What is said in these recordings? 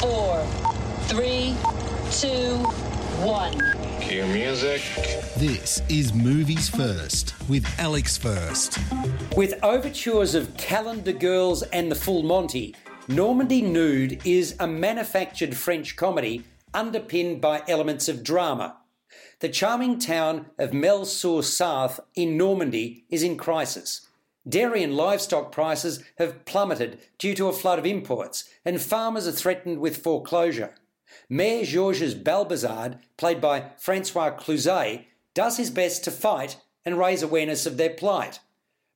four, three, two, one. Cue music. This is Movies First with Alex First. With overtures of Calendar Girls and The Full Monty, Normandy Nude is a manufactured French comedy underpinned by elements of drama. The charming town of Mel-sur-Sarthe in Normandy is in crisis. Dairy and livestock prices have plummeted due to a flood of imports, and farmers are threatened with foreclosure. Mayor Georges Balbuzard, played by Francois Cluzet, does his best to fight and raise awareness of their plight.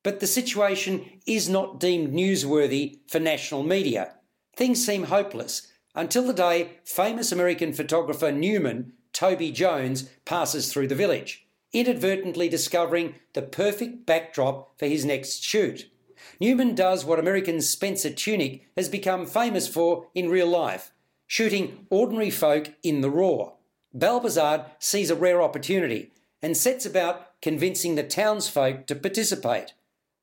But the situation is not deemed newsworthy for national media. Things seem hopeless until the day famous American photographer Newman, Toby Jones, passes through the village, inadvertently discovering the perfect backdrop for his next shoot. Newman does what American Spencer Tunick has become famous for in real life shooting ordinary folk in the raw. Balbuzard sees a rare opportunity and sets about convincing the townsfolk to participate.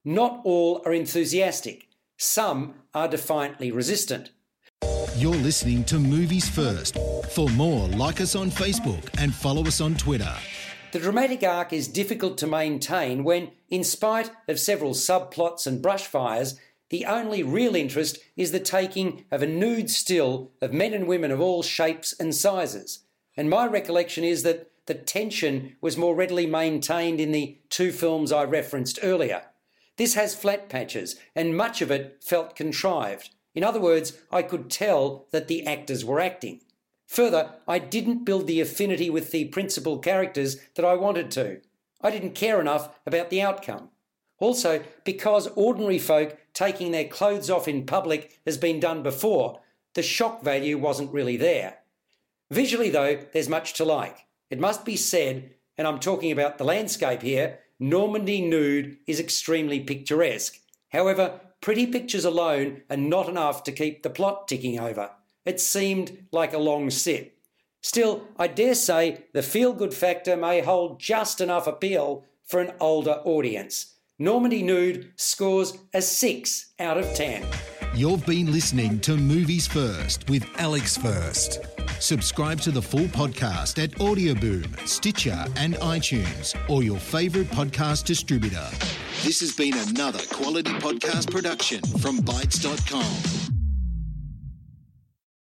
Not all are enthusiastic, some are defiantly resistant. You're listening to Movies First. For more, like us on Facebook and follow us on Twitter. The dramatic arc is difficult to maintain when, in spite of several subplots and brushfires, the only real interest is the taking of a nude still of men and women of all shapes and sizes. And my recollection is that the tension was more readily maintained in the two films I referenced earlier. This has flat patches, and much of it felt contrived. In other words, I could tell that the actors were acting. Further, I didn't build the affinity with the principal characters that I wanted to. I didn't care enough about the outcome. Also, because ordinary folk taking their clothes off in public has been done before, the shock value wasn't really there. Visually, though, there's much to like. It must be said, and I'm talking about the landscape here, Normandy Nude is extremely picturesque. However, pretty pictures alone are not enough to keep the plot ticking over. It seemed like a long sit. Still, I dare say the feel good factor may hold just enough appeal for an older audience. Normandy Nude scores a 6 out of 10. You've been listening to Movies First with Alex First. Subscribe to the full podcast at Audioboom, Stitcher, and iTunes, or your favourite podcast distributor. This has been another quality podcast production from Bytes.com.